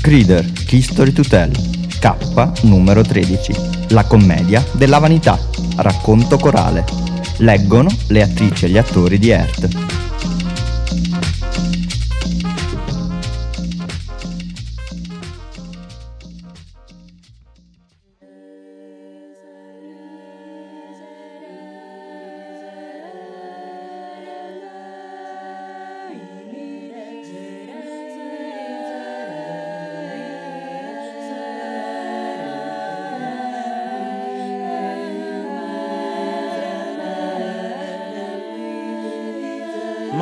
Grider, History to Tell, K numero 13, La commedia della vanità, racconto corale. Leggono le attrici e gli attori di Earth.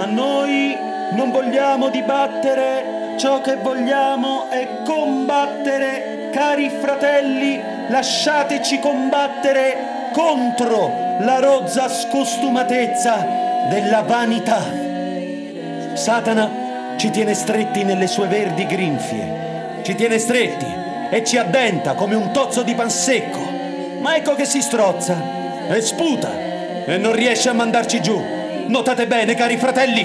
Noi non vogliamo dibattere, ciò che vogliamo è combattere, cari fratelli, lasciateci combattere contro la rozza scostumatezza della vanità. Satana ci tiene stretti nelle sue verdi grinfie, ci tiene stretti e ci addenta come un tozzo di pan secco. Ma ecco che si strozza e sputa e non riesce a mandarci giù. Notate bene, cari fratelli,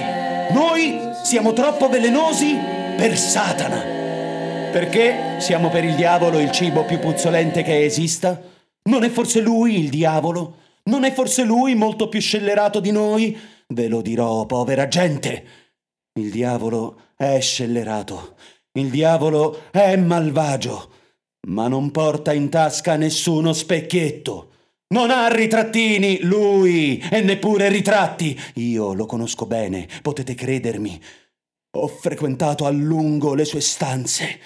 noi siamo troppo velenosi per Satana. Perché siamo per il diavolo il cibo più puzzolente che esista? Non è forse lui il diavolo? Non è forse lui molto più scellerato di noi? Ve lo dirò, povera gente. Il diavolo è scellerato. Il diavolo è malvagio. Ma non porta in tasca nessuno specchietto. Non ha ritrattini, lui, e neppure ritratti. Io lo conosco bene, potete credermi. Ho frequentato a lungo le sue stanze.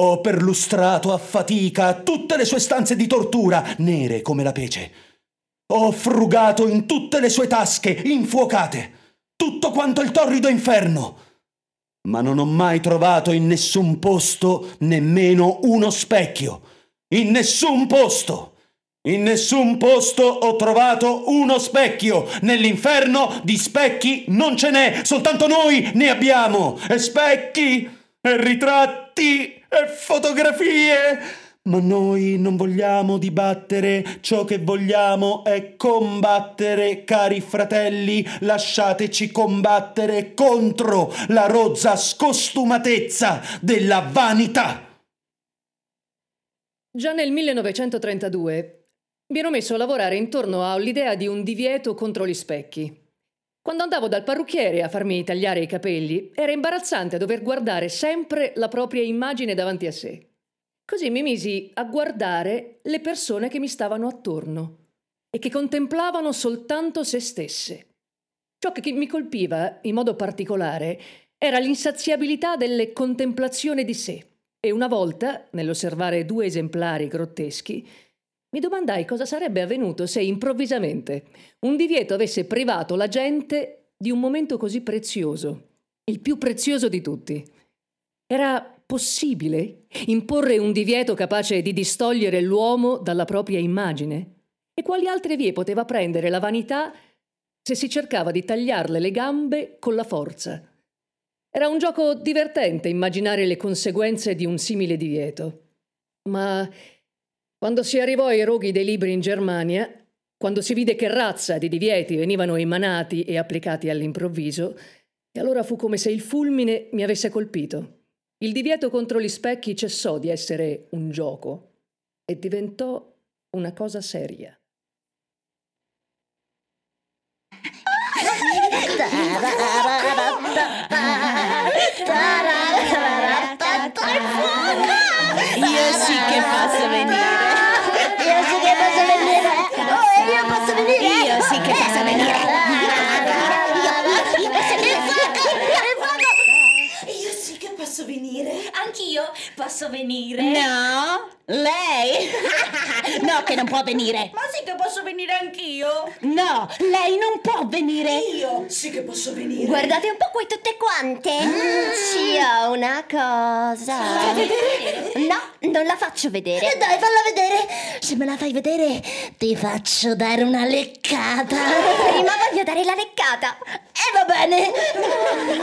Ho perlustrato a fatica tutte le sue stanze di tortura, nere come la pece. Ho frugato in tutte le sue tasche, infuocate, tutto quanto il torrido inferno. Ma non ho mai trovato in nessun posto nemmeno uno specchio. In nessun posto. In nessun posto ho trovato uno specchio. Nell'inferno di specchi non ce n'è, soltanto noi ne abbiamo. E specchi, e ritratti, e fotografie. Ma noi non vogliamo dibattere, ciò che vogliamo è combattere, cari fratelli, lasciateci combattere contro la rozza scostumatezza della vanità. Già nel 1932 mi ero messo a lavorare intorno all'idea di un divieto contro gli specchi. Quando andavo dal parrucchiere a farmi tagliare i capelli, era imbarazzante dover guardare sempre la propria immagine davanti a sé. Così mi misi a guardare le persone che mi stavano attorno e che contemplavano soltanto se stesse. Ciò che mi colpiva in modo particolare era l'insaziabilità delle contemplazioni di sé. E una volta, nell'osservare due esemplari grotteschi, mi domandai cosa sarebbe avvenuto se improvvisamente un divieto avesse privato la gente di un momento così prezioso, il più prezioso di tutti. Era possibile imporre un divieto capace di distogliere l'uomo dalla propria immagine? E quali altre vie poteva prendere la vanità se si cercava di tagliarle le gambe con la forza? Era un gioco divertente immaginare le conseguenze di un simile divieto. Ma quando si arrivò ai roghi dei libri in Germania, quando si vide che razza di divieti venivano emanati e applicati all'improvviso, e allora fu come se il fulmine mi avesse colpito. Il divieto contro gli specchi cessò di essere un gioco e diventò una cosa seria. Io sì che posso venire. Venire. No, lei. No, che non può venire. Ma sì che posso venire anch'io. No, lei non può venire. Io sì che posso venire. Guardate un po' qui tutte quante. Ci ho una cosa. No, non la faccio vedere. E dai, falla vedere. Se me la fai vedere, ti faccio dare una leccata. Prima voglio dare la leccata. E va bene.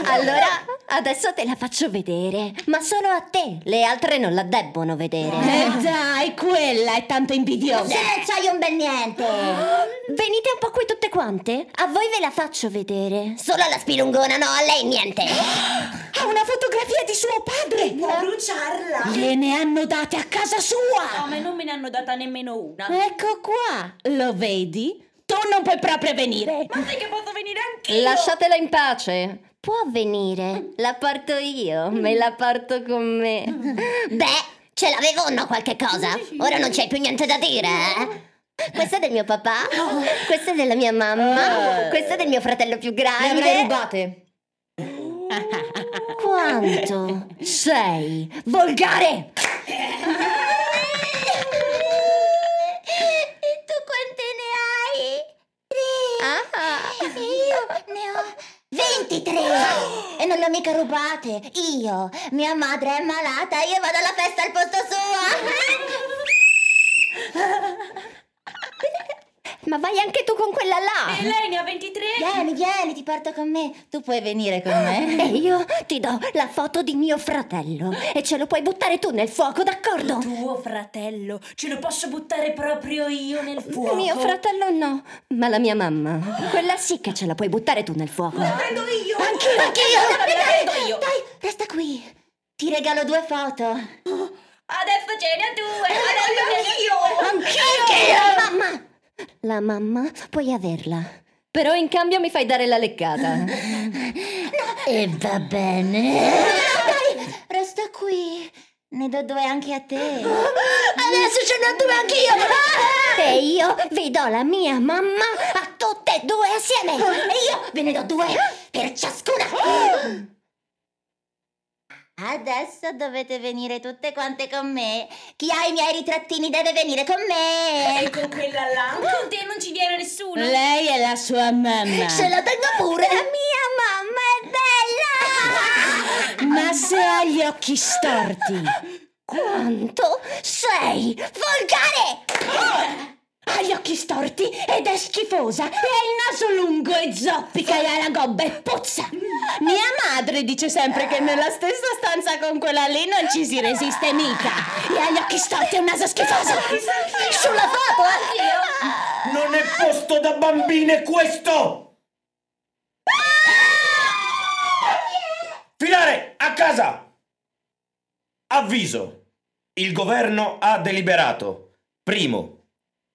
Allora, Adesso te la faccio vedere, ma solo a te. Le altre non la debbono vedere. Eh dai, quella è tanto invidiosa. Se non c'hai un bel niente. Venite un po' qui tutte quante? A voi ve la faccio vedere. Solo alla spilungona, no, a lei niente. Ha una fotografia di suo padre. Può bruciarla. Gliene hanno date a casa sua. No, ma non me ne hanno data nemmeno una. Ecco qua, lo vedi? Tu non puoi proprio venire. Ma sai che posso venire anch'io? Lasciatela in pace. Può venire. La porto io. Me la porto con me. Beh, ce l'avevo o no qualche cosa? Ora non c'hai più niente da dire, eh? Questa è del mio papà. Questa è della mia mamma. Questa è del mio fratello più Le avrei grande. rubate. Quanto sei volgare? E tu quante ne hai? Ah. Io ne ho 23 e non le ho mica rubate. Io, mia madre è malata, io vado alla festa al posto suo. Ma vai anche tu con quella là. lei ne ha 23? Vieni, vieni, ti porto con me. Tu puoi venire con me? E io ti do la foto di mio fratello e ce lo puoi buttare tu nel fuoco, d'accordo? Tuo fratello, ce lo posso buttare proprio io nel fuoco. Mio fratello no, ma la mia mamma. Quella sì che ce la puoi buttare tu nel fuoco. prendo io. Anch'io, anch'io. La prendo io. Dai, resta qui. Ti regalo due foto. Adesso ce ne ho due. Adesso Anch'io! Mamma! La mamma puoi averla. Però in cambio mi fai dare la leccata. E va bene. Resta qui. Ne do due anche a te. Adesso ce ne ho due anch'io. E io vi do la mia mamma A tutte e due assieme. E io ve ne do due per ciascuna. Adesso dovete venire tutte quante con me. Chi ha i miei ritrattini deve venire con me. Con quella là. Con te non ci viene nessuno. Lei è la sua mamma. Se la tengo pure. La mia mamma è bella! Ma se ha gli occhi storti. Quanto sei volgare! Storti ed è schifosa. E ha il naso lungo e zoppica e ha la gobba e puzza. Mia madre dice sempre che nella stessa stanza con quella lì non ci si resiste mica. E ha gli occhi storti e un naso schifoso. Sulla foto anch'io! Non è posto da bambine questo! Filare, a casa! Avviso. Il governo ha deliberato. Primo.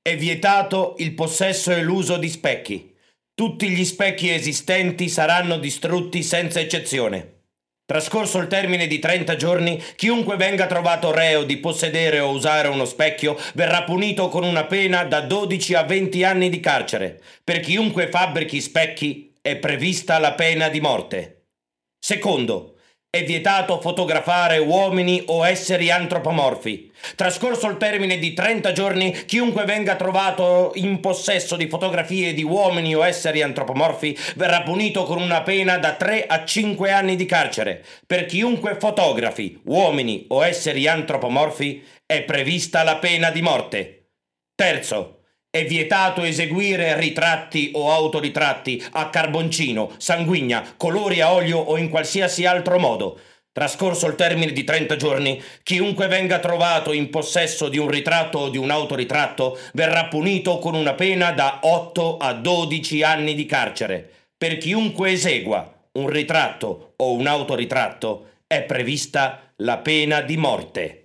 È vietato il possesso e l'uso di specchi. Tutti gli specchi esistenti saranno distrutti senza eccezione. Trascorso il termine di 30 giorni, chiunque venga trovato reo di possedere o usare uno specchio verrà punito con una pena da 12 a 20 anni di carcere. Per chiunque fabbrichi specchi è prevista la pena di morte. Secondo, è vietato fotografare uomini o esseri antropomorfi. Trascorso il termine di 30 giorni, chiunque venga trovato in possesso di fotografie di uomini o esseri antropomorfi verrà punito con una pena da 3 a 5 anni di carcere. Per chiunque fotografi uomini o esseri antropomorfi è prevista la pena di morte. Terzo, è vietato eseguire ritratti o autoritratti a carboncino, sanguigna, colori a olio o in qualsiasi altro modo. Trascorso il termine di 30 giorni, chiunque venga trovato in possesso di un ritratto o di un autoritratto verrà punito con una pena da 8 a 12 anni di carcere. Per chiunque esegua un ritratto o un autoritratto è prevista la pena di morte.